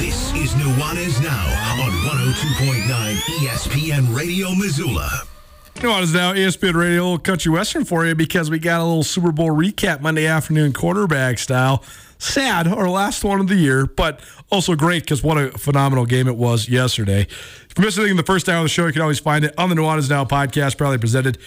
This is Nuanez Now on 102.9 ESPN Radio Missoula. Nuanez Now, ESPN Radio Country Western for you because we got a little Super Bowl recap Monday afternoon quarterback style. Sad, our last one of the year, but also great because what a phenomenal game it was yesterday. If you missed anything in the first hour of the show, you can always find it on the Nuanez Now podcast, probably presented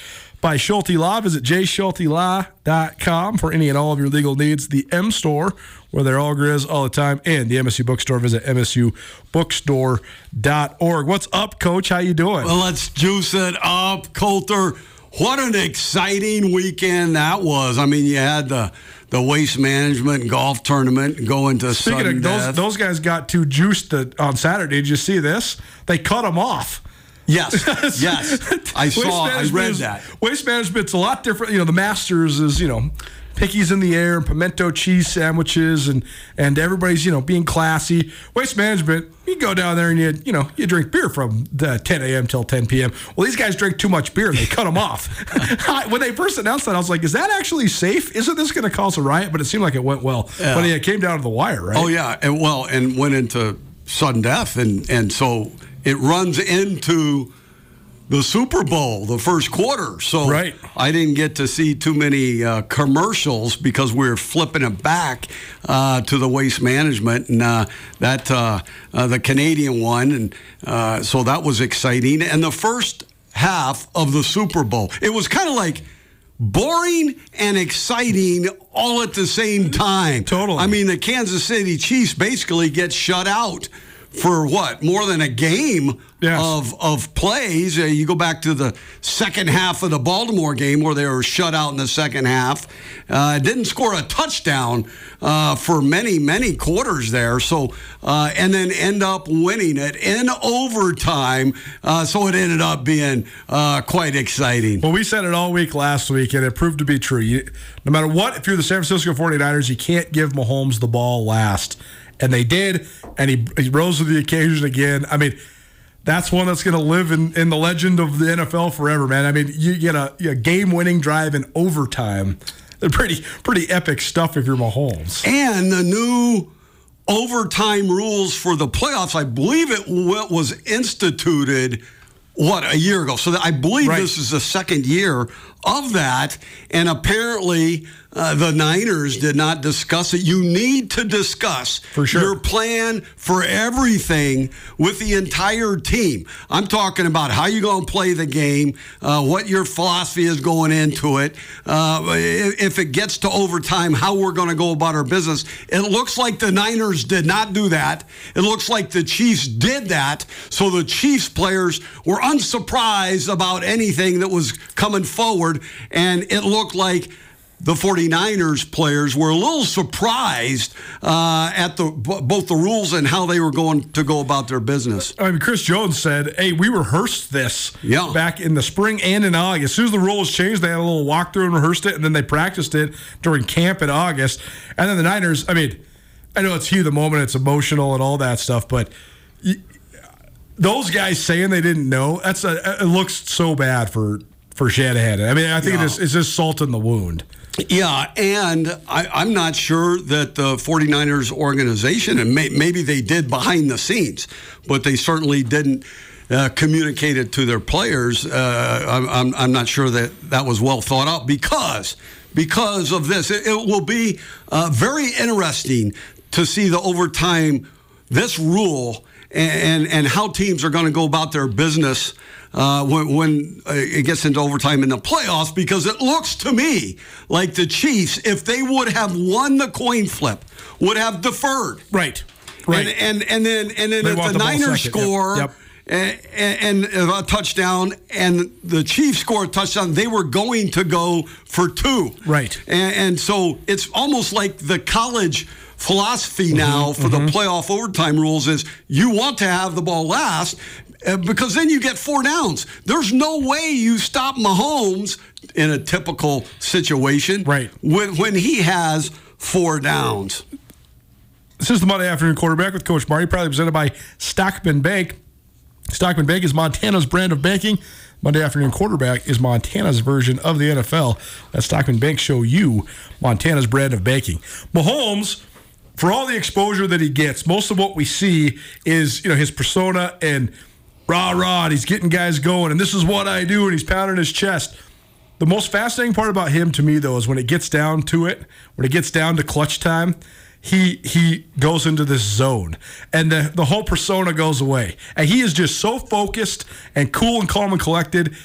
by Schulte Law. Visit jschultelaw.com for any and all of your legal needs. The M Store, where they're all grizz all the time, and the MSU Bookstore. Visit msubookstore.org. What's up, Coach? How you doing? Well, let's juice it up, Colter. What an exciting weekend that was. I mean, you had the the waste management golf tournament going to Speaking sudden of those, those guys got too juiced to, on Saturday. Did you see this? They cut them off. Yes, yes, I saw. I read that. Waste management's a lot different. You know, the Masters is you know, pickies in the air and pimento cheese sandwiches and and everybody's you know being classy. Waste management, you go down there and you you know you drink beer from the 10 a.m. till 10 p.m. Well, these guys drink too much beer and they cut them off. when they first announced that, I was like, is that actually safe? Isn't this going to cause a riot? But it seemed like it went well. Yeah. But yeah, it came down to the wire, right? Oh yeah, and well, and went into sudden death, and and so it runs into the Super Bowl, the first quarter. So Right. I didn't get to see too many uh, commercials because we were flipping it back uh, to the waste management, and uh, that uh, uh, the Canadian one, and uh, so that was exciting. And the first half of the Super Bowl, it was kind of like. Boring and exciting all at the same time. Totally. I mean, the Kansas City Chiefs basically get shut out for what more than a game Yes. of of plays. Uh, you go back to the second half of the Baltimore game where they were shut out in the second half. Uh, didn't score a touchdown uh, for many many quarters there. So uh, and then end up winning it in overtime. Uh, so it ended up being uh, quite exciting. Well, we said it all week last week, and it proved to be true. You, no matter what, if you're the San Francisco 49ers, you can't give Mahomes the ball last. And they did, and he, he rose to the occasion again. I mean, that's one that's going to live in, in the legend of the NFL forever, man. I mean, you get a, a game winning drive in overtime. They're pretty pretty epic stuff if you're Mahomes. and the new overtime rules for the playoffs. I believe it was instituted what a year ago. So I believe Right. this is the second year of that, and apparently. Uh, the Niners did not discuss it. You need to discuss For sure. your plan for everything with the entire team. I'm talking about how you're going to play the game, uh, what your philosophy is going into it. Uh, if if it gets to overtime, how we're going to go about our business. It looks like the Niners did not do that. It looks like the Chiefs did that. So the Chiefs players were unsurprised about anything that was coming forward, and it looked like the 49ers players were a little surprised uh, at the b- both the rules and how they were going to go about their business. I mean, Chris Jones said, "Hey, we rehearsed this Yeah. back in the spring and in August. As soon as the rules changed, they had a little walkthrough and rehearsed it, and then they practiced it during camp in August. And then the Niners. I mean, I know it's of the moment, it's emotional and all that stuff, but y- those guys saying they didn't know that's a, it looks so bad for for Shanahan. I mean, I think Yeah. it is it's just salt in the wound. Yeah, and I, I'm not sure that the 49ers organization, and may, maybe they did behind the scenes, but they certainly didn't uh, communicate it to their players. Uh, I'm, I'm, I'm not sure that that was well thought out because because of this. It, it will be uh, very interesting to see the overtime, this rule, and, and how teams are going to go about their business uh, when, when uh, it gets into overtime in the playoffs because it looks to me like the Chiefs, if they would have won the coin flip, would have deferred. Right. Right. And, and, and then, and then They if the the Niners second. Yep. score. Yep. And, and, and a touchdown, and the Chiefs score a touchdown. They were going to go for two, Right. And, and so it's almost like the college philosophy now for the playoff overtime rules is you want to have the ball last Uh, because then you get four downs. There's no way you stop Mahomes in a typical situation Right. when, when he has four downs. This is the Monday afternoon quarterback with Coach Marty, proudly presented by Stockman Bank. Stockman Bank is Montana's brand of banking. Monday afternoon quarterback is Montana's version of the NFL. Let Stockman Bank show you Montana's brand of banking. Mahomes, for all the exposure that he gets, most of what we see is you know his persona and rah rah. He's getting guys going, and this is what I do, and he's pounding his chest. The most fascinating part about him to me, though, is when it gets down to it, when it gets down to clutch time, he he goes into this zone, and the the whole persona goes away, and he is just so focused and cool and calm and collected.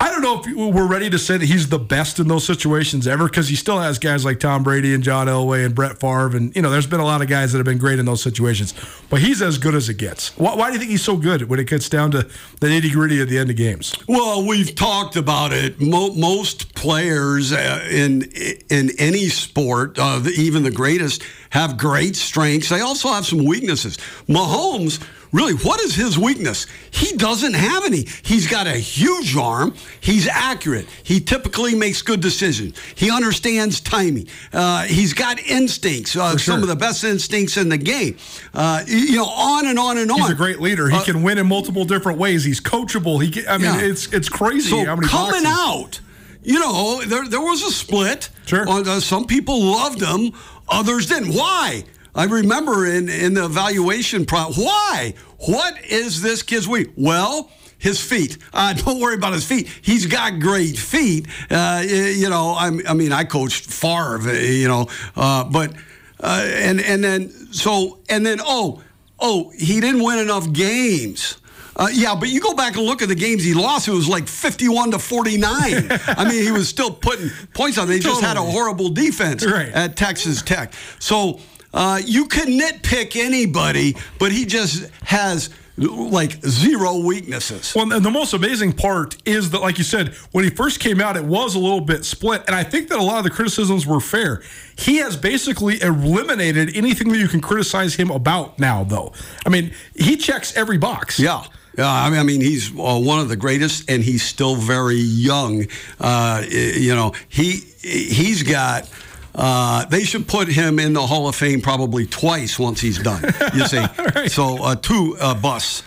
I don't know if we're ready to say that he's the best in those situations ever because he still has guys like Tom Brady and John Elway and Brett Favre. And, you know, there's been a lot of guys that have been great in those situations. But he's as good as it gets. Why, why do you think he's so good when it gets down to the nitty gritty at the end of games? Well, we've talked about it. Mo- most players uh, in in any sport, uh, even the greatest, have great strengths. They also have some weaknesses. Mahomes, really, what is his weakness? He doesn't have any. He's got a huge arm. He's accurate. He typically makes good decisions. He understands timing. Uh, he's got instincts. Uh, Some of the best instincts in the game. Uh, you know, on and on and on. He's a great leader. He Uh, can win in multiple different ways. He's coachable. He, can, I mean, Yeah. it's it's crazy So how many people. coming boxes- out, you know, there there was a split. Sure. On, uh, some people loved him, others didn't. Why? I remember in in the evaluation pro. Why? What is this kid's weak? Well. His feet. Uh, don't worry about his feet. He's got great feet. Uh, you know, I'm, I mean, I coached Favre. You know, uh, but uh, and and then so and then oh oh he didn't win enough games. Uh, yeah, but you go back and look at the games he lost. It was like fifty-one to forty-nine. I mean, he was still putting points on. They just had a horrible defense Right. at Texas Tech. So uh, you can nitpick anybody, but he just has like zero weaknesses. Well, and the most amazing part is that, like you said, when he first came out, it was a little bit split. And I think that a lot of the criticisms were fair. He has basically eliminated anything that you can criticize him about now, though. I mean, he checks every box. Yeah. Yeah, I mean, I mean, he's uh, one of the greatest, and he's still very young. Uh, you know, he he's got. Uh, they should put him in the Hall of Fame probably twice once he's done. You see, so uh, two uh, busts.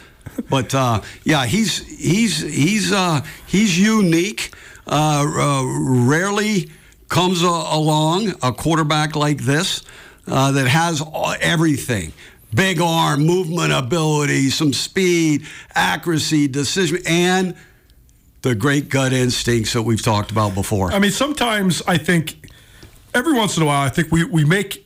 But uh, yeah, he's he's he's uh, he's unique. Uh, uh, rarely comes a- along a quarterback like this uh, that has everything big arm, movement ability, some speed, accuracy, decision, and the great gut instincts that we've talked about before. I mean, sometimes I think every once in a while, I think we, we make.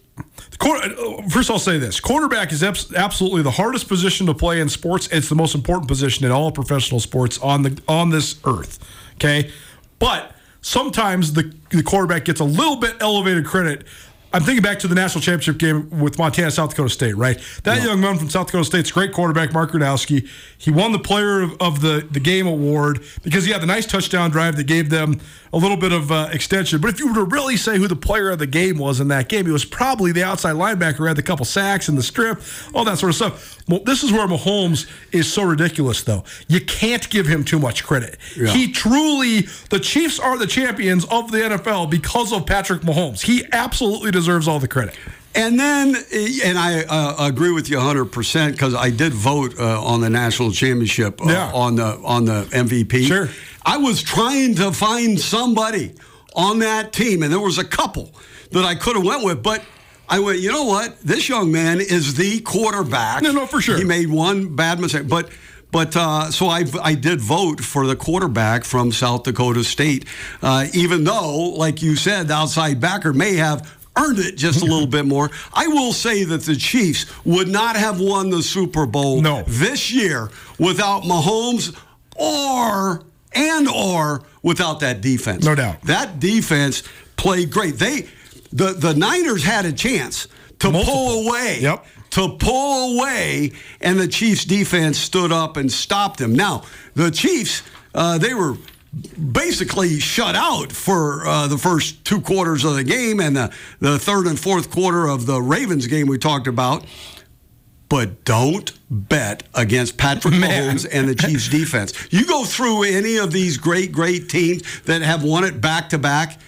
First, I'll say this: quarterback is absolutely the hardest position to play in sports. It's the most important position in all professional sports on the on this earth. Okay, but sometimes the the quarterback gets a little bit elevated credit. I'm thinking back to the national championship game with Montana, South Dakota State, right? That young man from South Dakota State's great quarterback, Mark Gronowski. He won the player of, of the, the game award because he had the nice touchdown drive that gave them a little bit of uh, extension. But if you were to really say who the player of the game was in that game, it was probably the outside linebacker who had the couple sacks and the strip, all that sort of stuff. Well, this is where Mahomes is so ridiculous, though. You can't give him too much credit. Yeah. He truly, the Chiefs are the champions of the NFL because of Patrick Mahomes. He absolutely deserves all the credit. And then, and I uh, agree with you 100% because I did vote uh, on the national championship uh, Yeah. on the on the MVP. Sure. I was trying to find somebody on that team, and there was a couple that I could have went with, but I went, you know what? This young man is the quarterback. No, no, for sure. He made one bad mistake, but. But uh, so I, I did vote for the quarterback from South Dakota State, uh, even though, like you said, the outside backer may have earned it just a little bit more. I will say that the Chiefs would not have won the Super Bowl No. this year without Mahomes or and or without that defense. No doubt. That defense played great. They the the Niners had a chance to Multiple. pull away. Yep. To pull away, and the Chiefs defense stood up and stopped them. Now, the Chiefs, uh, they were basically shut out for uh, the first two quarters of the game and the, the third and fourth quarter of the Ravens game we talked about. But don't bet against Patrick Man. Mahomes and the Chiefs defense. You go through any of these great, great teams that have won it back to back.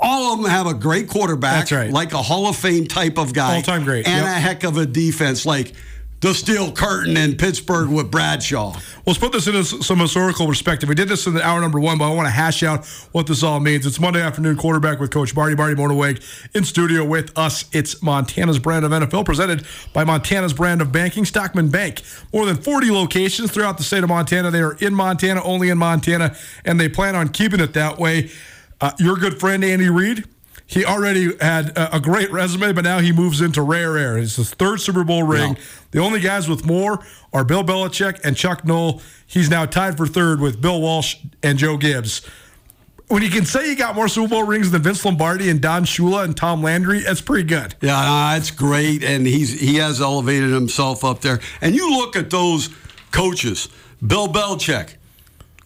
All of them have a great quarterback, That's right. like a Hall of Fame type of guy, All-time great, and yep. a heck of a defense, like the Steel Curtain in Pittsburgh with Bradshaw. Let's put this into some historical perspective. We did this in the hour number one, but I want to hash out what this all means. It's Monday afternoon quarterback with Coach Marty, Marty Mornhinweg in studio with us. It's Montana's brand of NFL presented by Montana's brand of banking, Stockman Bank. More than 40 locations throughout the state of Montana. They are in Montana, only in Montana, and they plan on keeping it that way. Uh, your good friend, Andy Reid, he already had a, a great resume, but now he moves into rare air. It's his third Super Bowl ring. Yeah. The only guys with more are Bill Belichick and Chuck Noll. He's now tied for third with Bill Walsh and Joe Gibbs. When you can say you got more Super Bowl rings than Vince Lombardi and Don Shula and Tom Landry, that's pretty good. Yeah, that's great, and he's he has elevated himself up there. And you look at those coaches, Bill Belichick,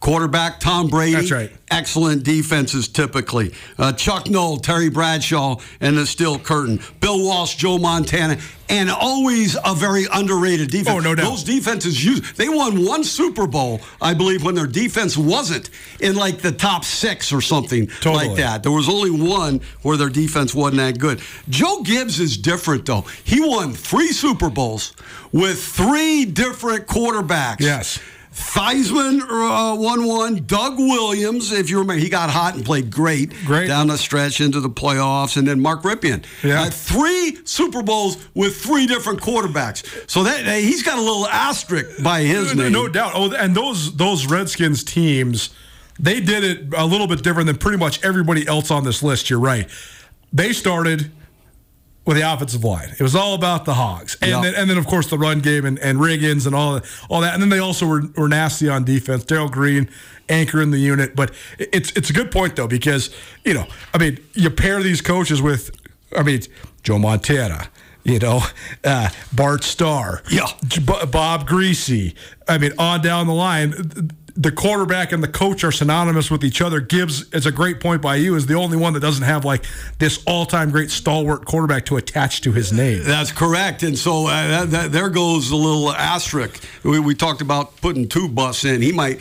quarterback Tom Brady. That's right. Excellent defenses typically. Uh, Chuck Noll, Terry Bradshaw, and the Steel Curtain. Bill Walsh, Joe Montana, and always a very underrated defense. Oh, no doubt. Those defenses use. They won one Super Bowl, I believe, when their defense wasn't in like the top six or something Totally. like that. There was only one where their defense wasn't that good. Joe Gibbs is different, though. He won three Super Bowls with three different quarterbacks. Yes. Theismann uh, won one. Doug Williams, if you remember, he got hot and played great, Great. down the stretch into the playoffs, and then Mark Rypien. Yeah. Uh, three Super Bowls with three different quarterbacks. So that uh, he's got a little asterisk by his No, name. no doubt. Oh, and those those Redskins teams, they did it a little bit different than pretty much everybody else on this list. You're right. They started with the offensive line. It was all about the Hogs, and Yeah. then and then of course the run game and, and Riggins and all all that. And then they also were, were nasty on defense. Darrell Green anchoring the unit. But it's it's a good point though because you know I mean you pair these coaches with I mean Joe Montana. You know, uh, Bart Starr, Yeah. Bob Griese. I mean, on down the line, the quarterback and the coach are synonymous with each other. Gibbs, it's a great point by you, is the only one that doesn't have like this all-time great stalwart quarterback to attach to his name. That's correct. And so uh, that, that, there goes a little asterisk. We, we talked about putting two busts in. He might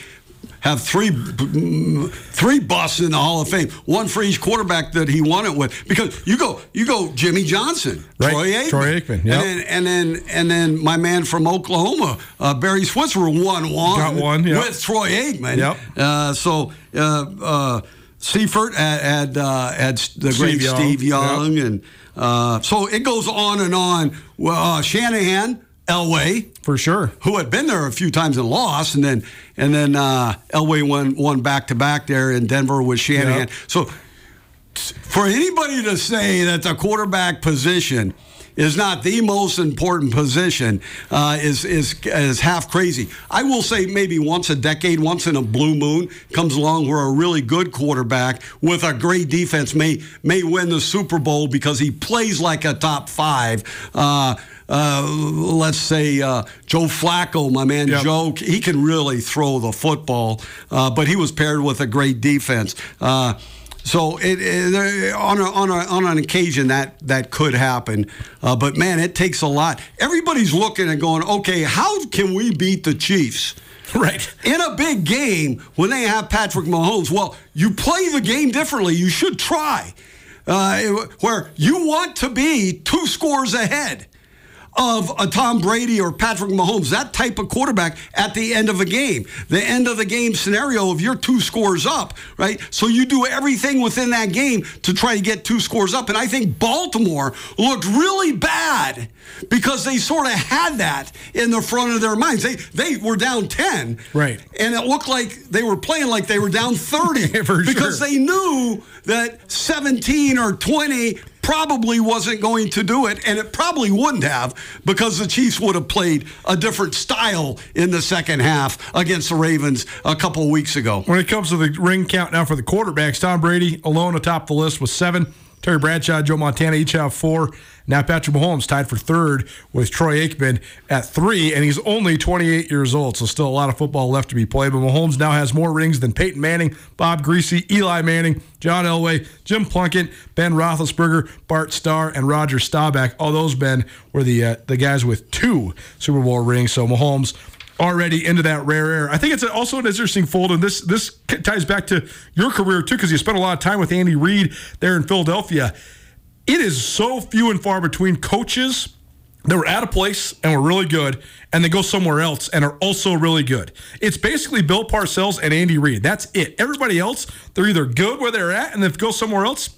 have three three busts in the Hall of Fame, one for each quarterback that he won it with. Because you go you go Jimmy Johnson, Right. Troy Aikman, Troy Aikman, yep. and then and then and then my man from Oklahoma, uh, Barry Switzer, won one, Got one, yep. with Troy Aikman. Yep. Uh, so. Uh, uh, Seifert had had, uh, had the great Steve Young, yep. And uh, so it goes on and on. Well, uh, Shanahan, Elway, For sure. who had been there a few times and lost, and then and then uh, Elway won won back to back there in Denver with Shanahan. Yep. So for anybody to say that the quarterback position is not the most important position uh, is is is half crazy. I will say maybe once a decade, once in a blue moon comes along where a really good quarterback with a great defense may may win the Super Bowl because he plays like a top five. Uh, uh, let's say uh, Joe Flacco, my man Yep. Joe, he can really throw the football, uh, but he was paired with a great defense. So it, it on a, on a, on an occasion that that could happen, uh, but man, it takes a lot. Everybody's looking and going, okay, how can we beat the Chiefs? Right. in a big game when they have Patrick Mahomes. Well, you play the game differently. You should try. Uh, where you want to be two scores ahead of a Tom Brady or Patrick Mahomes, that type of quarterback at the end of a game. The end of the game scenario of you're two scores up, right? So you do everything within that game to try to get two scores up. And I think Baltimore looked really bad because they sort of had that in the front of their minds. They they were down 10. Right. And it looked like they were playing like they were down 30 because sure. they knew that 17 or 20 probably wasn't going to do it, and it probably wouldn't have because the Chiefs would have played a different style in the second half against the Ravens a couple weeks ago. When it comes to the ring count now for the quarterbacks, Tom Brady alone atop the list with seven. Terry Bradshaw, Joe Montana each have four. Now Patrick Mahomes tied for third with Troy Aikman at three, and he's only 28 years old, so still a lot of football left to be played. But Mahomes now has more rings than Peyton Manning, Bob Griese, Eli Manning, John Elway, Jim Plunkett, Ben Roethlisberger, Bart Starr, and Roger Staubach. All those men were the uh, the guys with two Super Bowl rings. So Mahomes already into that rare air. I think it's also an interesting fold, and this this ties back to your career too, because you spent a lot of time with Andy Reid there in Philadelphia. It is so few and far between coaches that were at a place and were really good, and they go somewhere else and are also really good. It's basically Bill Parcells and Andy Reid. That's it. Everybody else, they're either good where they're at, and if they go somewhere else,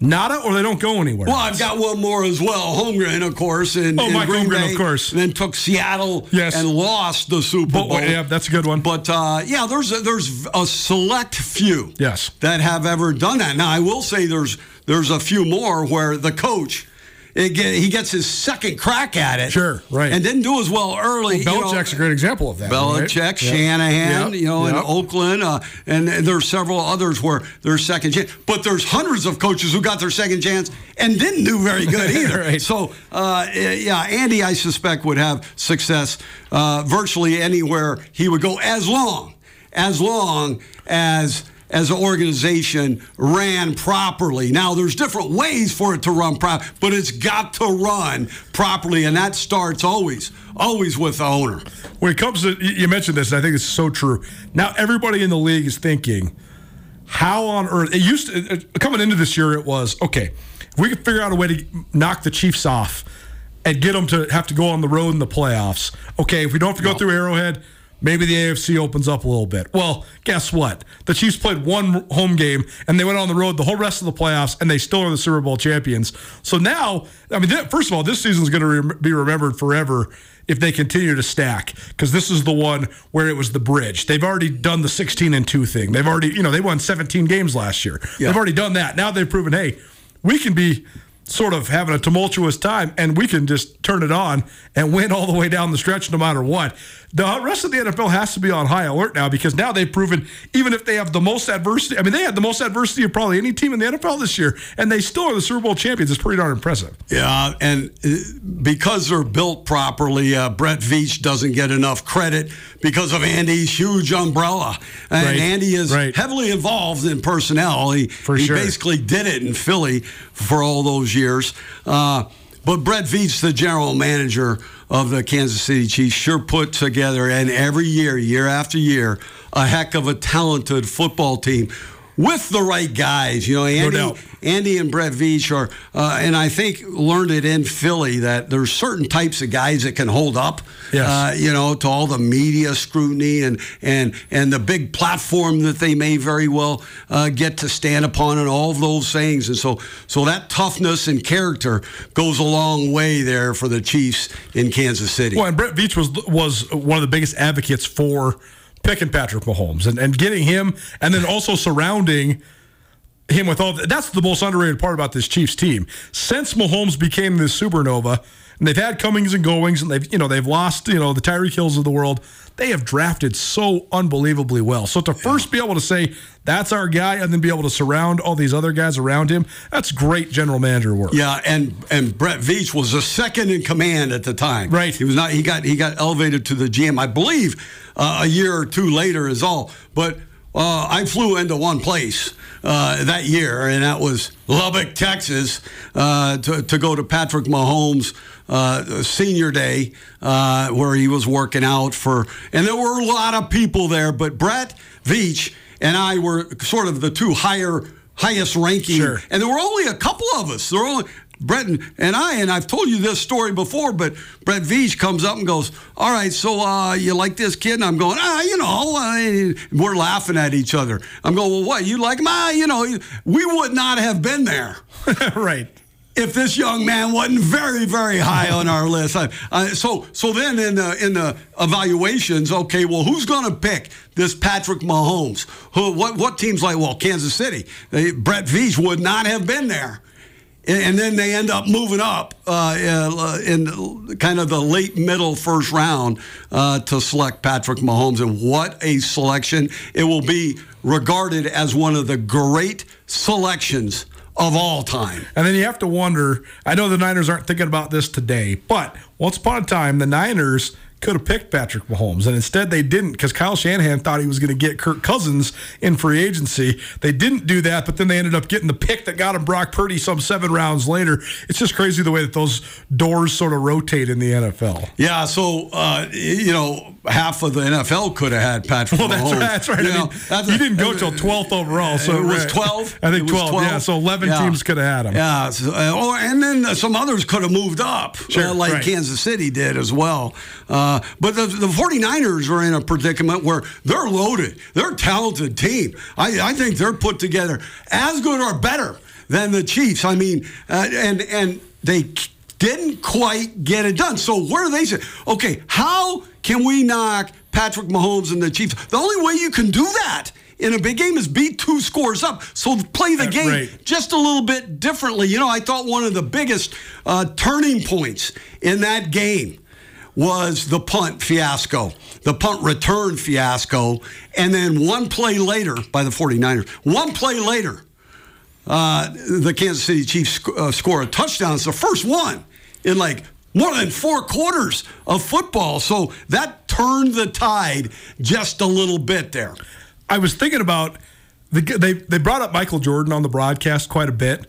nada, or they don't go anywhere. Well, I've got one more as well. Holmgren, of course, and Oh, in Mike Green Holmgren, Bay, of course. Then took Seattle Yes. and lost the Super But, Bowl. yeah, that's a good one. But uh, yeah, there's a, there's a select few Yes. that have ever done that. Now I will say there's there's a few more where the coach. It get, he gets his second crack at it. Sure, right. And didn't do as well early. you know. Belichick's a great example of that. Belichick, right? Shanahan, Yep, you know, in. Oakland, uh, and there's several others where there's second chance. But there's hundreds of coaches who got their second chance and didn't do very good either. Right. So, uh, yeah, Andy, I suspect would have success uh, virtually anywhere he would go, as long, as long as as an organization ran properly. Now, there's different ways for it to run proper, but it's got to run properly, and that starts always, always with the owner. when it comes to you mentioned this, and I think it's so true. Now everybody in the league is thinking, how on earth? It used to, coming into this year, it was okay. If we could figure out a way to knock the Chiefs off and get them to have to go on the road in the playoffs. Okay, if we don't have to go through Arrowhead, maybe the AFC opens up a little bit. Well, guess what? The Chiefs played one home game and they went on the road the whole rest of the playoffs, and they still are the Super Bowl champions. So now, I mean, first of all, this season is going to be remembered forever if they continue to stack because this is the one where it was the bridge. They've already done the 16 and 2 thing. They've already, you know, they won 17 games last year. Yeah. They've already done that. Now they've proven, hey, we can be sort of having a tumultuous time and we can just turn it on and win all the way down the stretch no matter what. The rest of the NFL has to be on high alert now because now they've proven even if they have the most adversity, I mean, they had the most adversity of probably any team in the NFL this year and they still are the Super Bowl champions. It's pretty darn impressive. Yeah, and uh, because they're built properly, uh, Brett Veach doesn't get enough credit because of Andy's huge umbrella. And Right, Andy is right. heavily involved in personnel. He, sure. basically did it in Philly for all those years. Uh, but Brett Veach, the general manager of the Kansas City Chiefs, sure put together, and every year, year after year, a heck of a talented football team with the right guys. You know, Andy, doubt. Andy and Brett Veach are, uh, and I think learned it in Philly that there's certain types of guys that can hold up, Yes. uh, you know, to all the media scrutiny and and and the big platform that they may very well uh, get to stand upon and all of those things. And so, so that toughness and character goes a long way there for the Chiefs in Kansas City. Well, and Brett Veach was was one of the biggest advocates for picking Patrick Mahomes and, and getting him, and then also surrounding him with all. That's the most underrated part about this Chiefs team. Since Mahomes became this supernova, and they've had comings and goings, and they've you know they've lost you know the Tyreek Hills of the world. They have drafted so unbelievably well. So to first be able to say that's our guy, and then be able to surround all these other guys around him, that's great general manager work. Yeah, and and Brett Veach was the second in command at the time. Right. He was not. He got he got elevated to the GM, I believe, uh, a year or two later is all. But uh, I flew into one place uh, that year, and that was Lubbock, Texas, uh, to to go to Patrick Mahomes. Uh, senior day, uh, where he was working out for, and there were a lot of people there. But Brett Veach and I were sort of the two higher, highest ranking Sure. and there were only a couple of us. There were only Brett and, and I, and I've told you this story before, but Brett Veach comes up and goes, "All right, so uh, you like this kid?" And I'm going, "Ah, you know," uh, we're laughing at each other. I'm going, "Well, what? You like him? Ah, you know, we would not have been there." right. If this young man wasn't very, very high on our list. I, I, so, so then in the in the evaluations, okay, well, who's going to pick this Patrick Mahomes? Who, what what teams like? Well, Kansas City. They, Brett Veach would not have been there. And and then they end up moving up uh, uh, in kind of the late middle first round uh, to select Patrick Mahomes. And what a selection! It will be regarded as one of the great selections of all time. And then you have to wonder. I know the Niners aren't thinking about this today, but once upon a time, the Niners could have picked Patrick Mahomes, and instead they didn't because Kyle Shanahan thought he was going to get Kirk Cousins in free agency. They didn't do that, but then they ended up getting the pick that got him Brock Purdy some seven rounds later. It's just crazy the way that those doors sort of rotate in the NFL. Yeah, so uh, you know, half of the NFL could have had Patrick. Well, that's Mahomes. right. That's right. You, I know, mean, that's he a- didn't go till 12th overall, so it was 12? I think It was 12, Yeah, so 11 Yeah. teams could have had him. Yeah, so, uh, oh, and then some others could have moved up, Sure, uh, like right. Kansas City did as well. Uh, but the, the 49ers are in a predicament where they're loaded. They're a talented team. I, I think they're put together as good or better than the Chiefs. I mean, uh, and and they didn't quite get it done. So where do they say, okay, how can we knock Patrick Mahomes and the Chiefs? The only way you can do that in a big game is beat two scores up. So play the Uh, game right. just a little bit differently. You know, I thought one of the biggest uh, turning points in that game was the punt fiasco, the punt return fiasco. And then one play later by the 49ers, one play later, uh, the Kansas City Chiefs sc- uh, score a touchdown. It's the first one in like more than four quarters of football. So that turned the tide just a little bit there. I was thinking about the, they they brought up Michael Jordan on the broadcast quite a bit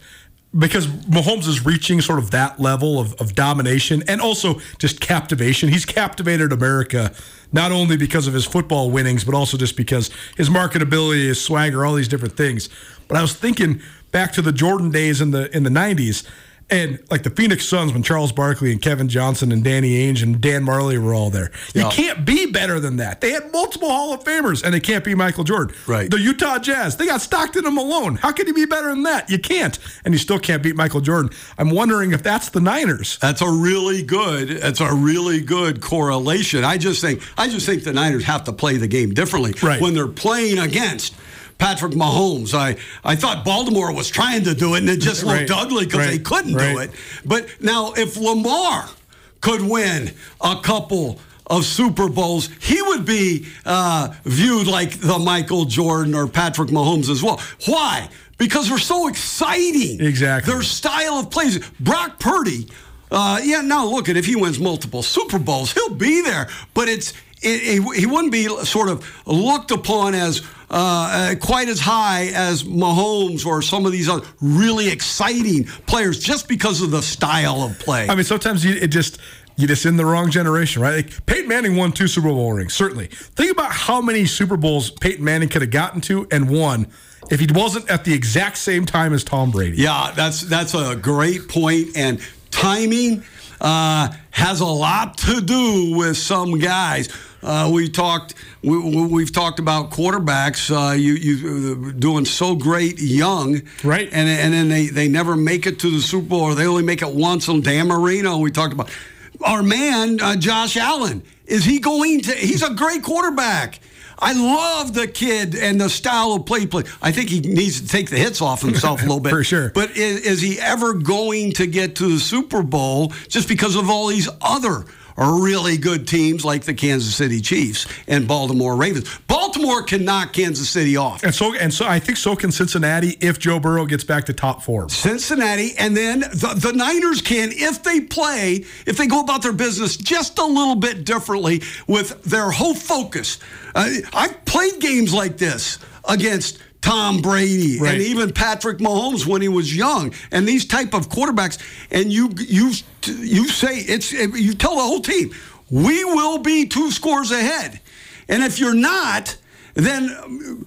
because Mahomes is reaching sort of that level of, of domination and also just captivation. He's captivated America not only because of his football winnings, but also just because his marketability, his swagger, all these different things. But I was thinking back to the Jordan days in the in the '90s. And like the Phoenix Suns, when Charles Barkley and Kevin Johnson and Danny Ainge and Dan Majerle were all there, you Yeah. can't be better than that. They had multiple Hall of Famers, and they can't be Michael Jordan. Right. The Utah Jazz, they got Stockton and Malone. How can you be better than that? You can't, and you still can't beat Michael Jordan. I'm wondering if that's the Niners. That's a really good. That's a really good correlation. I just think. I just think the Niners have to play the game differently Right. when they're playing against. Patrick Mahomes. I, I thought Baltimore was trying to do it and it just looked Right. ugly because they couldn't do it. But now, if Lamar could win a couple of Super Bowls, he would be uh, viewed like the Michael Jordan or Patrick Mahomes as well. Why? Because they're so exciting. Exactly. Their style of plays. Brock Purdy, uh, yeah, now look at if he wins multiple Super Bowls, he'll be there. But it's it, it, he wouldn't be sort of looked upon as uh, uh, quite as high as Mahomes or some of these other really exciting players just because of the style of play. I mean, sometimes you, it just you just in the wrong generation, right? Like Peyton Manning won two Super Bowl rings, certainly. Think about how many Super Bowls Peyton Manning could have gotten to and won if he wasn't at the exact same time as Tom Brady. Yeah, that's that's a great point, and timing uh, has a lot to do with some guys. Uh, we talked. We, we- we've talked about quarterbacks. Uh, you you uh, doing so great young, Right. And and then they they never make it to the Super Bowl, or they only make it once on Dan Marino. We talked about our man uh, Josh Allen. Is he going to? He's a great quarterback. I love the kid and the style of play. Play. I think he needs to take the hits off himself a little bit For sure. But is, is he ever going to get to the Super Bowl just because of all these other really good teams like the Kansas City Chiefs and Baltimore Ravens? Baltimore can knock Kansas City off. And so and so I think so can Cincinnati if Joe Burrow gets back to top four. Cincinnati, and then the, the Niners can, if they play, if they go about their business just a little bit differently with their whole focus. Uh, I've played games like this against Tom Brady Right. and even Patrick Mahomes when he was young, and these type of quarterbacks. And you you you say it's you tell the whole team we will be two scores ahead, and if you're not, then um,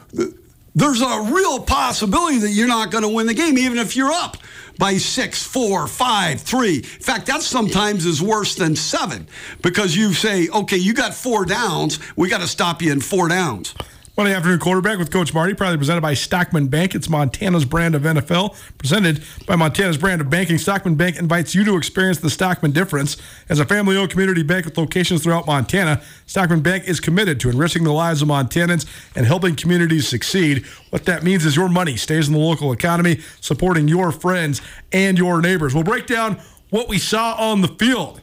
there's a real possibility that you're not going to win the game, even if you're up by six, four, five, three. In fact, that sometimes is worse than seven because you say, okay, you got four downs. We got to stop you in four downs. Monday afternoon quarterback with Coach Marty, proudly presented by Stockman Bank. It's Montana's brand of NFL, presented by Montana's brand of banking. Stockman Bank invites you to experience the Stockman difference. As a family owned community bank with locations throughout Montana, Stockman Bank is committed to enriching the lives of Montanans and helping communities succeed. What that means is your money stays in the local economy, supporting your friends and your neighbors. We'll break down what we saw on the field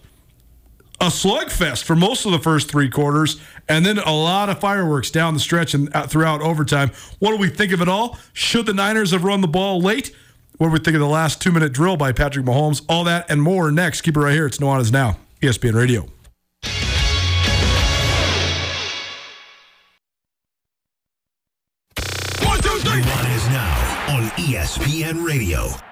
a slugfest for most of the first three quarters, and then a lot of fireworks down the stretch and uh, throughout overtime. What do we think of it all? Should the Niners have run the ball late? What do we think of the last two minute drill by Patrick Mahomes? All that and more next. Keep it right here. It's Nuanez Now, ESPN Radio. Nuanez Now on ESPN Radio.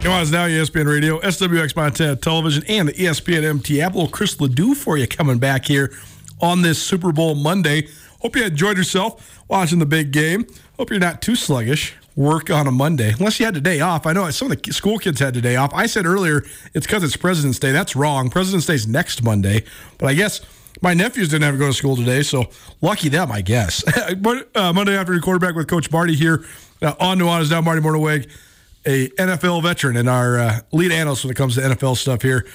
Nuanez Now, ESPN Radio, SWX Montana Television, and the ESPN MT app. Little Chris Ledoux for you coming back here on this Super Bowl Monday. Hope you enjoyed yourself watching the big game. Hope you're not too sluggish. Work on a Monday, unless you had a day off. I know some of the school kids had a day off. I said earlier it's because it's President's Day. That's wrong. President's Day's next Monday, but I guess my nephews didn't have to go to school today, so lucky them, I guess. but uh, Monday afternoon quarterback with Coach Marty here uh, on Nuanez Now, Marty Mornhinweg, a NFL veteran and our uh, lead analyst when it comes to NFL stuff here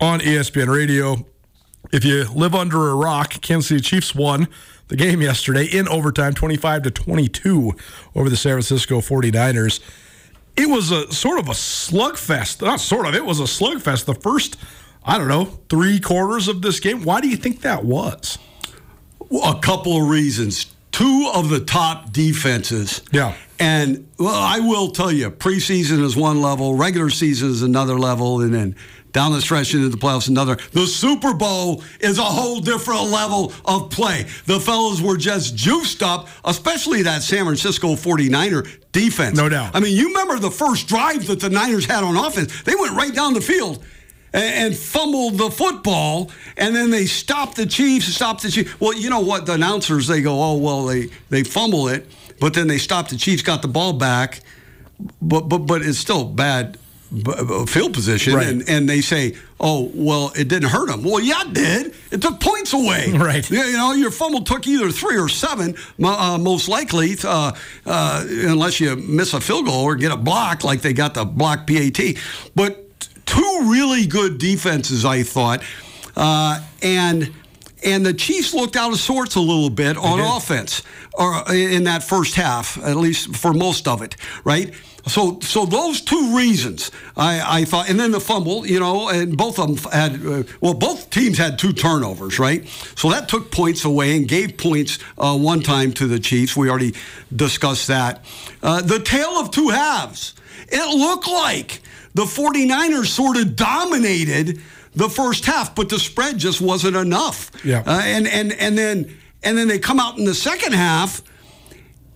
on ESPN Radio. If you live under a rock, Kansas City Chiefs won the game yesterday in overtime, 25 to 22 over the San Francisco 49ers. It was a sort of a slugfest. Not sort of, it was a slugfest. The first I don't know, three quarters of this game. Why do you think that was? A couple of reasons. Two of the top defenses. Yeah. And, well, I will tell you, preseason is one level, regular season is another level, and then down the stretch into the playoffs, another. The Super Bowl is a whole different level of play. The fellows were just juiced up, especially that San Francisco 49er defense. No doubt. I mean, you remember the first drive that the Niners had on offense? They went right down the field and, fumbled the football, and then they stopped the Chiefs, stopped the Chiefs. Well, you know what? The announcers they go, oh well, they they fumble it, but then they stopped the Chiefs, got the ball back, but but but it's still bad field position, right. and and they say, oh well, it didn't hurt them. Well, yeah, it did. It took points away. Right. You know, your fumble took either three or seven, uh, most likely, uh, uh, unless you miss a field goal or get a block, like they got the block PAT, but two really good defenses, I thought, uh, and and the Chiefs looked out of sorts a little bit on offense, or in that first half, at least for most of it, right? So, so those two reasons, I, I thought, and then the fumble, you know, and both of them had, uh, well, both teams had two turnovers, right? So that took points away and gave points uh, one time to the Chiefs. We already discussed that. Uh, the tale of two halves. It looked like the 49ers sort of dominated the first half, but the spread just wasn't enough. Yeah. Uh, and and and then and then they come out in the second half,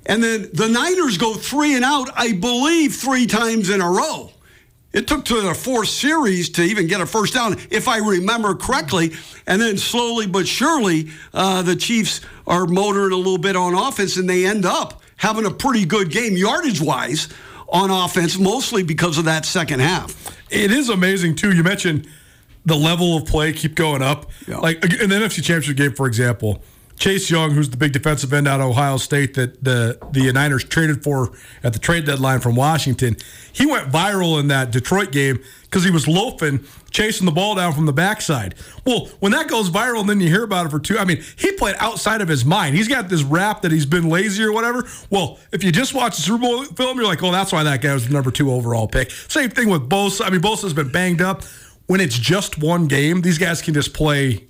and then the Niners go three and out, I believe, three times in a row. It took to the fourth series to even get a first down, if I remember correctly. And then slowly but surely, uh, the Chiefs are motoring a little bit on offense, and they end up having a pretty good game yardage wise on offense, mostly because of that second half. It is amazing too. You mentioned the level of play keep going up. Yeah. Like in the NFC Championship game, for example, Chase Young, who's the big defensive end out of Ohio State that the the Niners traded for at the trade deadline from Washington, he went viral in that Detroit game because he was loafing, chasing the ball down from the backside. Well, when that goes viral, and then you hear about it for two. I mean, he played outside of his mind. He's got this rap that he's been lazy or whatever. Well, if you just watch the Super Bowl film, you're like, oh, that's why that guy was the number two overall pick. Same thing with Bosa. I mean, Bosa's been banged up. When it's just one game, these guys can just play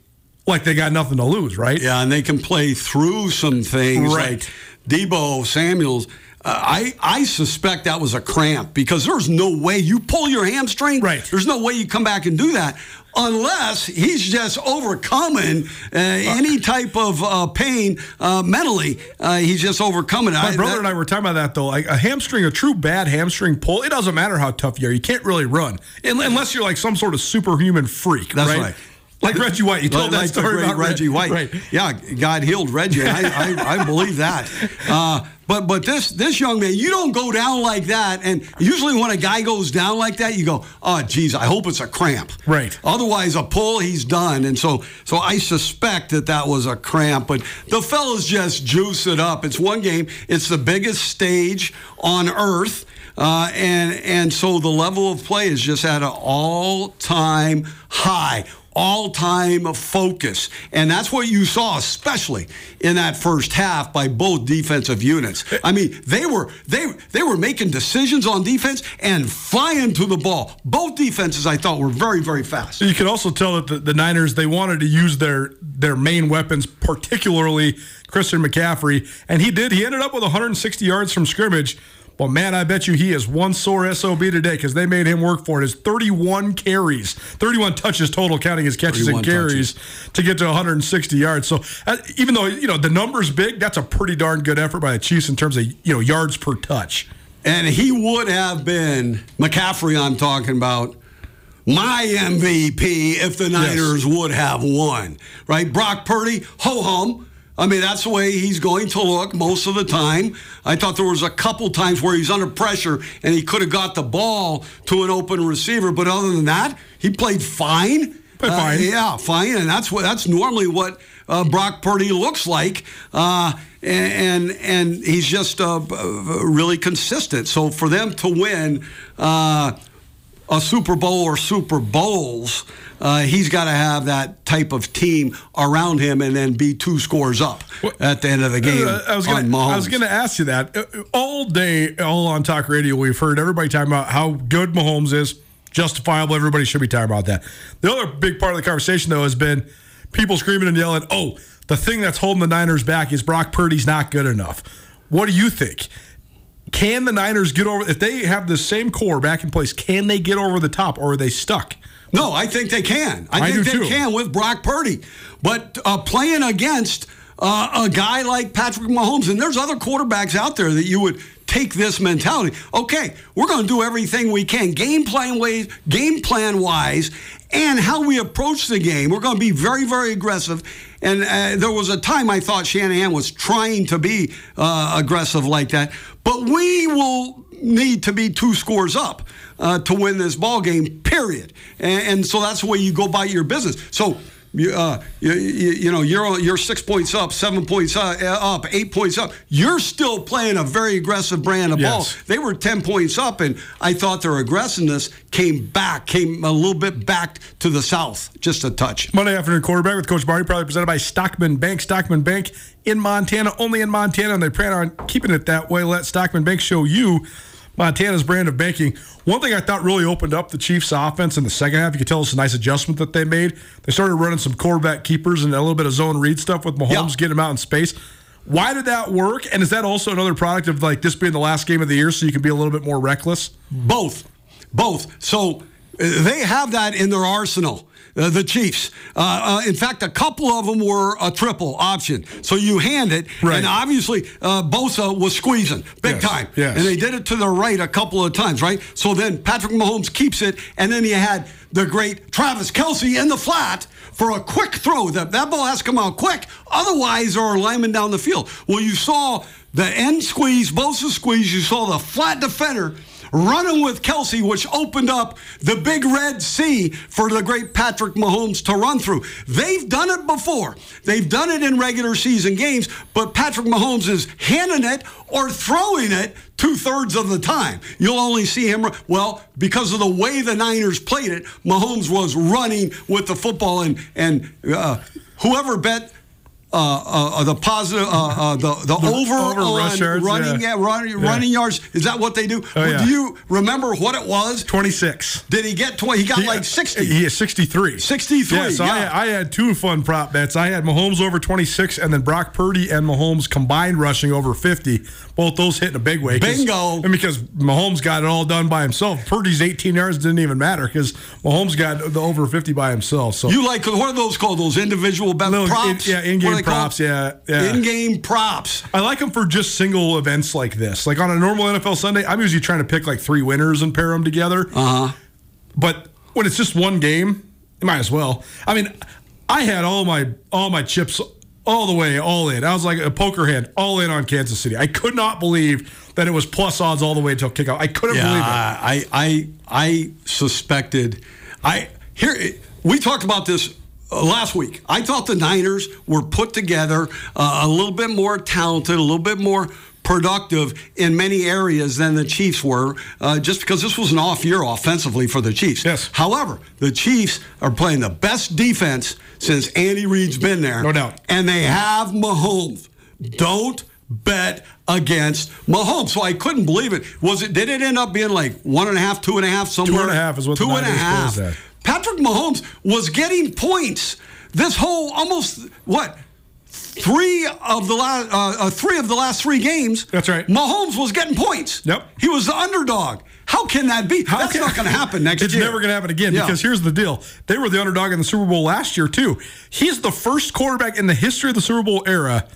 like they got nothing to lose, right? Yeah, and they can play through some things. Right. Like Deebo Samuels. Uh, I I suspect that was a cramp because there's no way you pull your hamstring. Right. There's no way you come back and do that unless he's just overcoming uh, any type of uh, pain uh, mentally. Uh, he's just overcoming it. My I- brother that- and I were talking about that though. Like a hamstring, a true bad hamstring pull, it doesn't matter how tough you are. You can't really run unless you're like some sort of superhuman freak. That's right. right. Like Reggie White, you told like that story about Reggie White. Right. Yeah, God healed Reggie. I, I, I believe that. Uh, but but this this young man, you don't go down like that. And usually when a guy goes down like that, you go, oh geez, I hope it's a cramp. Right. Otherwise, a pull, he's done. And so so I suspect that that was a cramp. But the fellas just juice it up. It's one game. It's the biggest stage on earth. Uh, and and so the level of play is just at an all time high, all time focus, and that's what you saw, especially in that first half by both defensive units. I mean, they were they they were making decisions on defense and flying to the ball. Both defenses, I thought, were very very fast. You could also tell that the, the Niners they wanted to use their their main weapons, particularly Christian McCaffrey, and he did. He ended up with 160 yards from scrimmage. Well, man, I bet you he is one sore SOB today because they made him work for it. His 31 carries, 31 touches total, counting his catches and 31 carries to get to 160 yards. So uh, even though you know the number's big, that's a pretty darn good effort by the Chiefs in terms of you know yards per touch. And he would have been McCaffrey. I'm talking about my MVP if the Niners would have won. Right, Brock Purdy, ho hum. I mean, that's the way he's going to look most of the time. I thought there was a couple times where he's under pressure and he could have got the ball to an open receiver, but other than that, he played fine. Played Uh, yeah, fine, and that's what that's normally what uh, Brock Purdy looks like, uh, and, and and he's just uh, really consistent. So for them to win uh, a Super Bowl or Super Bowls, uh, he's got to have that type of team around him, and then be two scores up at the end of the game. Uh, I was gonna, on Mahomes. I was going to ask you that Uh, all day, all on talk radio. We've heard everybody talking about how good Mahomes is, justifiable. Everybody should be talking about that. The other big part of the conversation, though, has been people screaming and yelling, "Oh, the thing that's holding the Niners back is Brock Purdy's not good enough." What do you think? Can the Niners get over if they have the same core back in place? Can they get over the top, or are they stuck? No, I think they can. I, I think they too. can with Brock Purdy. But uh, playing against uh, a guy like Patrick Mahomes, and there's other quarterbacks out there that you would take this mentality. Okay, we're going to do everything we can, game plan ways, game plan wise, and how we approach the game. We're going to be very, very aggressive. And uh, there was a time I thought Shanahan was trying to be uh, aggressive like that, but we will need to be two scores up uh, to win this ball game. Period. And, and so that's the way you go about your business. So. You, uh, you, you, you know you're you're six points up, seven points up, up, eight points up. You're still playing a very aggressive brand of Yes. ball. They were ten points up, and I thought their aggressiveness came back, came a little bit back to the south, just a touch. Monday afternoon quarterback with Coach Marty, probably presented by Stockman Bank. Stockman Bank in Montana, only in Montana, and they plan on keeping it that way. Let Stockman Bank show you Montana's brand of banking. One thing I thought really opened up the Chiefs' offense in the second half, you could tell it's a nice adjustment that they made. They started running some quarterback keepers and a little bit of zone read stuff with Mahomes Yeah. getting him out in space. Why did that work? And is that also another product of like this being the last game of the year, so you can be a little bit more reckless? Both, both. So uh, they have that in their arsenal. Uh, the Chiefs. Uh, uh, in fact, a couple of them were a triple option. So you hand it, Right. and obviously uh, Bosa was squeezing big Yes, time, yes. and they did it to the right a couple of times, right? So then Patrick Mahomes keeps it, and then you had the great Travis Kelce in the flat for a quick throw. That that ball has to come out quick, otherwise there are linemen down the field. Well, you saw the end squeeze, Bosa squeeze. You saw the flat defender running with Kelce, which opened up the big red sea for the great Patrick Mahomes to run through. They've done it before. They've done it in regular season games, but Patrick Mahomes is handing it or throwing it two thirds of the time. You'll only see him, well, because of the way the Niners played it, Mahomes was running with the football, and, and uh, whoever bet. Uh, uh, the positive, uh, uh, the the, over, over on rush yards, running, yeah. yeah, running, Yeah. running yards. Is that what they do? Oh, yeah. Do you remember what it was? 26. Did he get 20? He got like 60. He is 63. 63, Yeah, so yeah. I, I had two fun prop bets. I had Mahomes over 26, and then Brock Purdy and Mahomes combined rushing over 50. Both those hit in a big way. Bingo. And because Mahomes got it all done by himself. Purdy's 18 yards didn't even matter because Mahomes got the over 50 by himself. So You like what are those called? Those individual bet Little in- props? yeah, in-game they props, yeah, yeah. In-game props. I like them for just single events like this. Like on a normal NFL Sunday, I'm usually trying to pick like three winners and pair them together. Uh huh. But when it's just one game, you might as well. I mean, I had all my all my chips all the way, all in. I was like a poker hand, all in on Kansas City. I could not believe that it was plus odds all the way until kickoff. I couldn't Yeah, believe it. I, I, I suspected. I here we talked about this last week. I thought the Niners were put together uh, a little bit more talented, a little bit more productive in many areas than the Chiefs were, uh, just because this was an off year offensively for the Chiefs. Yes. However, the Chiefs are playing the best defense since Andy Reid's been there. No doubt. And they have Mahomes. Don't bet against Mahomes. So I couldn't believe it. Was it? Did it end up being like one and a half, two and a half, somewhere? and a half is what the two and a Niners half. Patrick Mahomes was getting points. This whole almost what three of the last uh, uh, three of the last three games. That's right. Mahomes was getting points. Yep. He was the underdog. How can that be? How That's can- not going to happen next it's year. It's never going to happen again Yeah. because here's the deal. They were the underdog in the Super Bowl last year, too. He's the first quarterback in the history of the Super Bowl era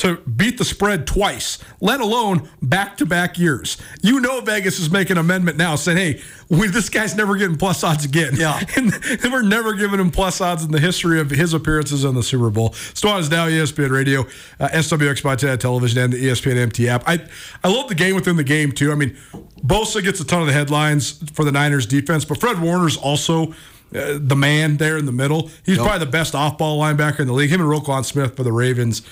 to beat the spread twice, let alone back to back years. You know, Vegas is making an amendment now saying, hey, we, this guy's never getting plus odds again. Yeah. and, we're never giving him plus odds in the history of his appearances in the Super Bowl. Still is now ESPN Radio, uh, SWX by TED Television, and the ESPN MT app. I, I love the game within the game, too. I mean, Bosa gets a ton of the headlines for the Niners defense, but Fred Warner's also uh, the man there in the middle. He's probably the best off ball linebacker in the league. Him and Roquan Smith for the Ravens.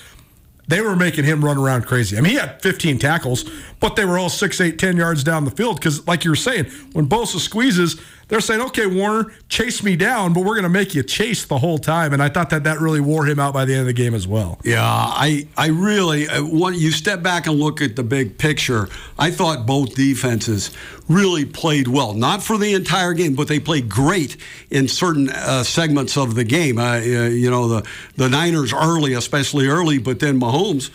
They were making him run around crazy. I mean, he had 15 tackles, but they were all 6, 8, 10 yards down the field because, like you were saying, when Bosa squeezes, they're saying, okay, Warner, chase me down, but we're going to make you chase the whole time. And I thought that that really wore him out by the end of the game as well. Yeah, I I really uh, want you step back and look at the big picture. I thought both defenses really played well, not for the entire game, but they played great in certain uh, segments of the game. Uh, you know, the the Niners early, especially early, but then Mahomes.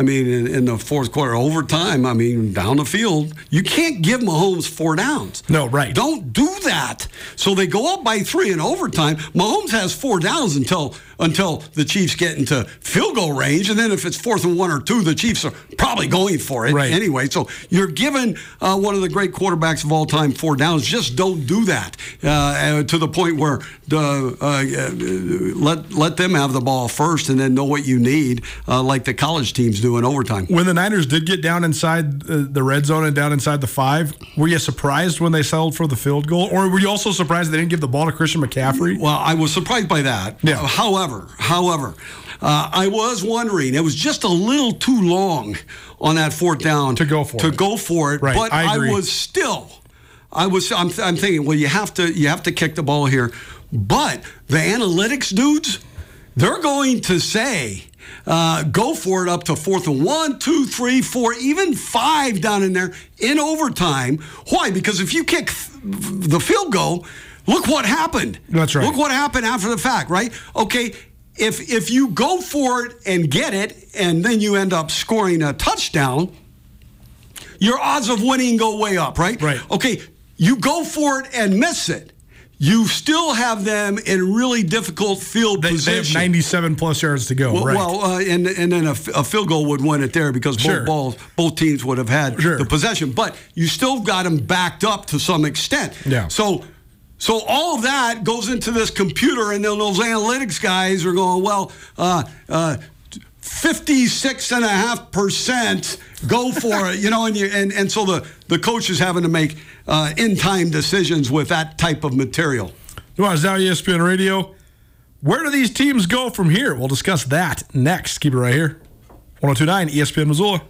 I mean, in, in the fourth quarter, overtime. I mean, down the field, you can't give Mahomes four downs. No, right. Don't do that. So they go up by three in overtime. Mahomes has four downs until until the Chiefs get into field goal range, and then if it's fourth and one or two, the Chiefs are probably going for it Right. anyway. So you're giving uh, one of the great quarterbacks of all time four downs. Just don't do that uh, uh, to the point where the uh, uh, let let them have the ball first, and then know what you need, uh, like the college teams do in overtime. When the Niners did get down inside the red zone and down inside the five, were you surprised when they settled for the field goal? Or were you also surprised they didn't give the ball to Christian McCaffrey? Well, I was surprised by that. Yeah. However, however, uh, I was wondering it was just a little too long on that fourth down To go for to it. go for it. Right, But I I, was still, I was. I'm, I'm thinking, well, you have to, you have to kick the ball here. But the analytics dudes, they're going to say. Uh, go for it up to fourth and one, two, three, four, even five down in there in overtime. Why? Because if you kick the field goal, look what happened. That's right. Look what happened after the fact, right? Okay, if if you go for it and get it, and then you end up scoring a touchdown, your odds of winning go way up, right? Right. Okay, you go for it and miss it. You still have them in really difficult field They, they have 97 plus yards to go. Well, right. well uh, and and then a field goal would win it there because both Sure. balls, both teams would have had Sure. the possession. But you still got them backed up to some extent. Yeah. So. So all of that goes into this computer, and then those analytics guys are going, well, uh, uh, 56 and a half percent go for it, you know, and, you, and, and so the, the coach is having to make uh, in-time decisions with that type of material. Nuanez Now ESPN Radio? Where do these teams go from here? We'll discuss that next. Keep it right here. 1029 ESPN Missoula.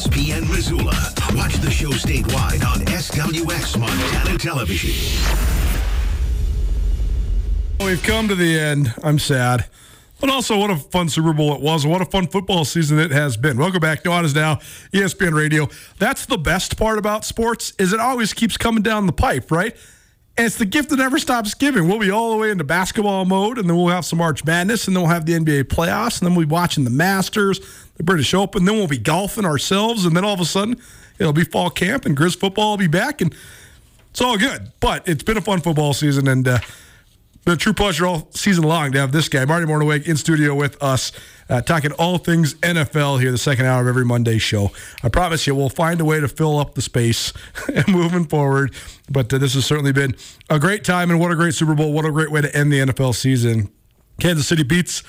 ESPN Missoula. Watch the show statewide on SWX Montana Television. We've come to the end. I'm sad. But also, what a fun Super Bowl it was, what a fun football season it has been. Welcome back. Nuanez Now ESPN Radio. That's the best part about sports is it always keeps coming down the pipe, right? And it's the gift that never stops giving. We'll be all the way into basketball mode, and then we'll have some March Madness, and then we'll have the NBA playoffs, and then we'll be watching the Masters, the British Open, then we'll be golfing ourselves, and then all of a sudden it'll be fall camp, and Grizz football will be back, and it's all good. But it's been a fun football season, and uh, been a true pleasure all season long to have this guy, Marty Mornhinweg, in studio with us, uh, talking all things NFL here, the second hour of every Monday show. I promise you, we'll find a way to fill up the space and moving forward. But uh, this has certainly been a great time, and what a great Super Bowl. What a great way to end the NFL season. Kansas City beats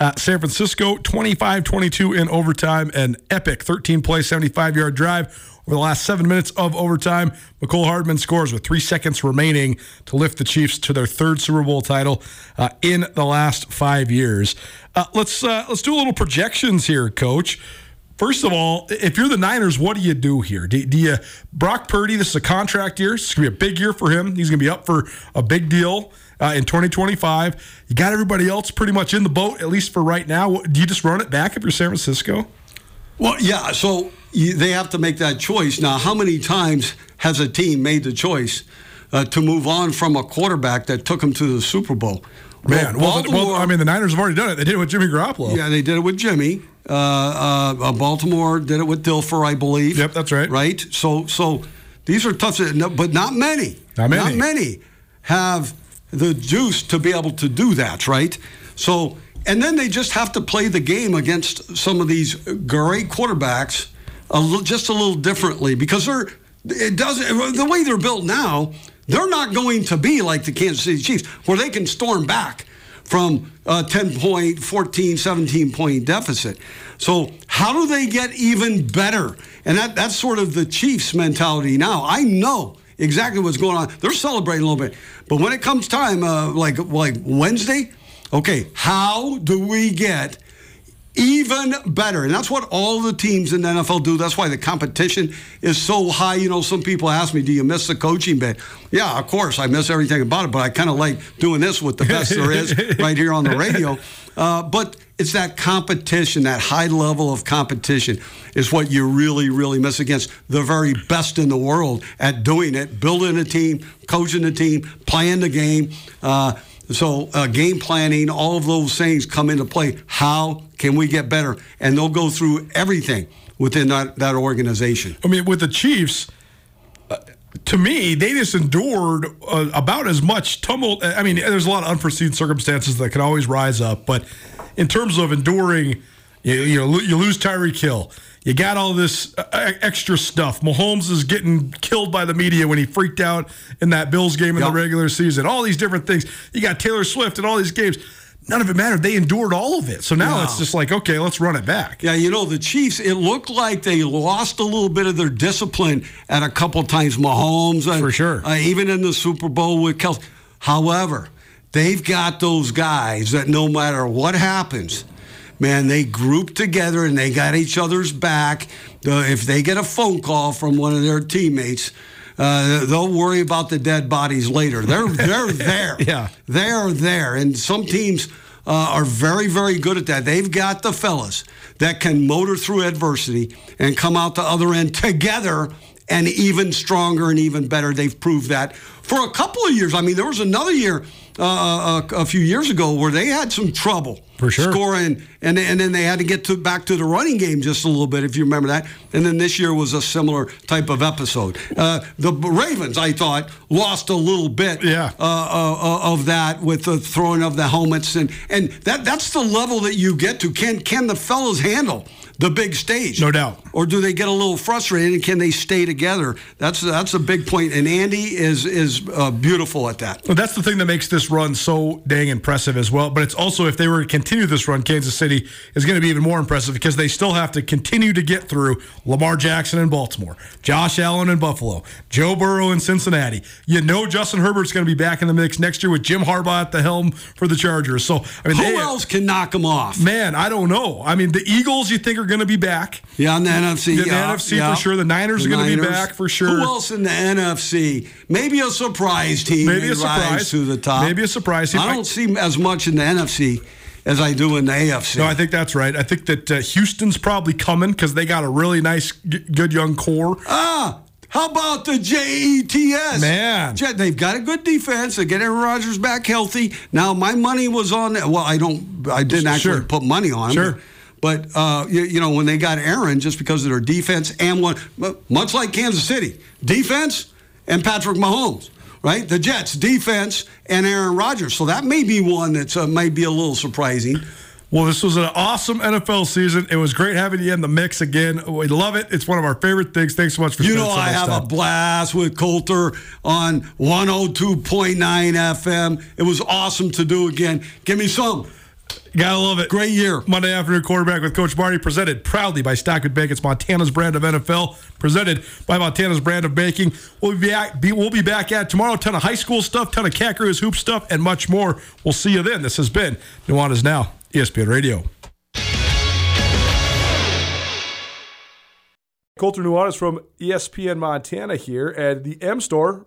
uh, San Francisco 25 22 in overtime. An epic 13 play, 75 yard drive over the last seven minutes of overtime. Mecole Hardman scores with three seconds remaining to lift the Chiefs to their third Super Bowl title uh, in the last five years. Uh, let's uh, let's do a little projections here, Coach. First of all, if you're the Niners, what do you do here? Do, do you Brock Purdy? This is a contract year. It's gonna be a big year for him. He's gonna be up for a big deal uh, in 2025. You got everybody else pretty much in the boat, at least for right now. Do you just run it back if you're San Francisco? Well, yeah. So you, they have to make that choice now. How many times has a team made the choice uh, to move on from a quarterback that took them to the Super Bowl? Man, well, well, well, I mean, the Niners have already done it. They did it with Jimmy Garoppolo. Yeah, they did it with Jimmy. Uh, uh, Baltimore did it with Dilfer, I believe. Yep, that's right. Right. So, so these are tough, but not many. Not many. Not many have the juice to be able to do that. Right. So, and then they just have to play the game against some of these great quarterbacks a little, just a little differently because they're it doesn't the way they're built now they're not going to be like the Kansas City Chiefs, where they can storm back from a 10 point, 14, 17 point deficit. So, how do they get even better? And that, that's sort of the Chiefs' mentality now. I know exactly what's going on. They're celebrating a little bit. But when it comes time, uh, like, like Wednesday, okay, how do we get even better. And that's what all the teams in the NFL do. That's why the competition is so high. You know, some people ask me, do you miss the coaching bit? Yeah, of course, I miss everything about it, but I kind of like doing this with the best there is right here on the radio. Uh, but it's that competition, that high level of competition is what you really, really miss against the very best in the world at doing it, building a team, coaching a team, playing the game. Uh, so, uh, game planning, all of those things come into play. How can we get better? And they'll go through everything within that, that organization. I mean, with the Chiefs, to me, they just endured uh, about as much tumult. I mean, there's a lot of unforeseen circumstances that can always rise up, but in terms of enduring, you, you know, you lose Tyreek Hill. You got all this uh, extra stuff. Mahomes is getting killed by the media when he freaked out in that Bills game in yep. the regular season. All these different things. You got Taylor Swift and all these games. None of it mattered. They endured all of it. So now yeah. it's just like, okay, let's run it back. Yeah, you know, the Chiefs, it looked like they lost a little bit of their discipline at a couple times. Mahomes, uh, for sure. Uh, even in the Super Bowl with Kelce. However, they've got those guys that no matter what happens, man, they group together and they got each other's back. Uh, if they get a phone call from one of their teammates, uh, they'll worry about the dead bodies later. They're they're there. yeah, they're there, and some teams. Uh, are very, very good at that. They've got the fellas that can motor through adversity and come out the other end together and even stronger and even better. They've proved that for a couple of years. I mean, there was another year uh, a, uh, a, few years ago where they had some trouble for sure scoring, and and then they had to get to back to the running game just a little bit, if you remember that. And then this year was a similar type of episode. Uh, the Ravens, I thought, lost a little bit yeah. Uh, uh, of that with the throwing of the helmets, and and that that's the level that you get to. Can can the fellas handle? The big stage. No doubt. Or do they get a little frustrated and can they stay together? That's that's a big point. And Andy is is uh, beautiful at that. Well, that's the thing that makes this run so dang impressive as well. But it's also if they were to continue this run, Kansas City is going to be even more impressive because they still have to continue to get through Lamar Jackson in Baltimore, Josh Allen in Buffalo, Joe Burrow in Cincinnati. You know Justin Herbert's going to be back in the mix next year with Jim Harbaugh at the helm for the Chargers. So I mean, who they, else can knock them off? Man, I don't know. I mean, the Eagles you think are going to be back. Yeah, in the NFC. The, yeah, NFC yeah. for sure. The Niners the are going to be back for sure. Who else in the NFC? Maybe a surprise team. Maybe a surprise to the top. Maybe a surprise team. I don't see as much in the NFC as I do in the AFC. No, I think that's right. I think that uh, Houston's probably coming because they got a really nice, g- good young core. Ah, how about the JETS? Man. They've got a good defense. They get Aaron Rodgers back healthy. Now, my money was on, well, I don't, I didn't actually sure. put money on Sure. But, uh, you, you, know, when they got Aaron, just because of their defense and one, much like Kansas City, defense and Patrick Mahomes, right? The Jets defense and Aaron Rodgers. So that may be one that uh, might be a little surprising. Well, this was an awesome NFL season. It was great having you in the mix again. We love it. It's one of our favorite things. Thanks so much for you know I have time. a blast with Colter on 102.9 FM. It was awesome to do again. Give me some. Gotta love it. Great year. Monday afternoon quarterback with Coach Marty, presented proudly by Stockman Bank. It's Montana's brand of NFL, presented by Montana's brand of baking. We'll be back. Be, we'll be back at tomorrow. Ton of high school stuff, ton of Cackaroo's hoop stuff, and much more. We'll see you then. This has been Nuanez Now, ESPN Radio. Colter Nuanez from ESPN Montana here, at the M Store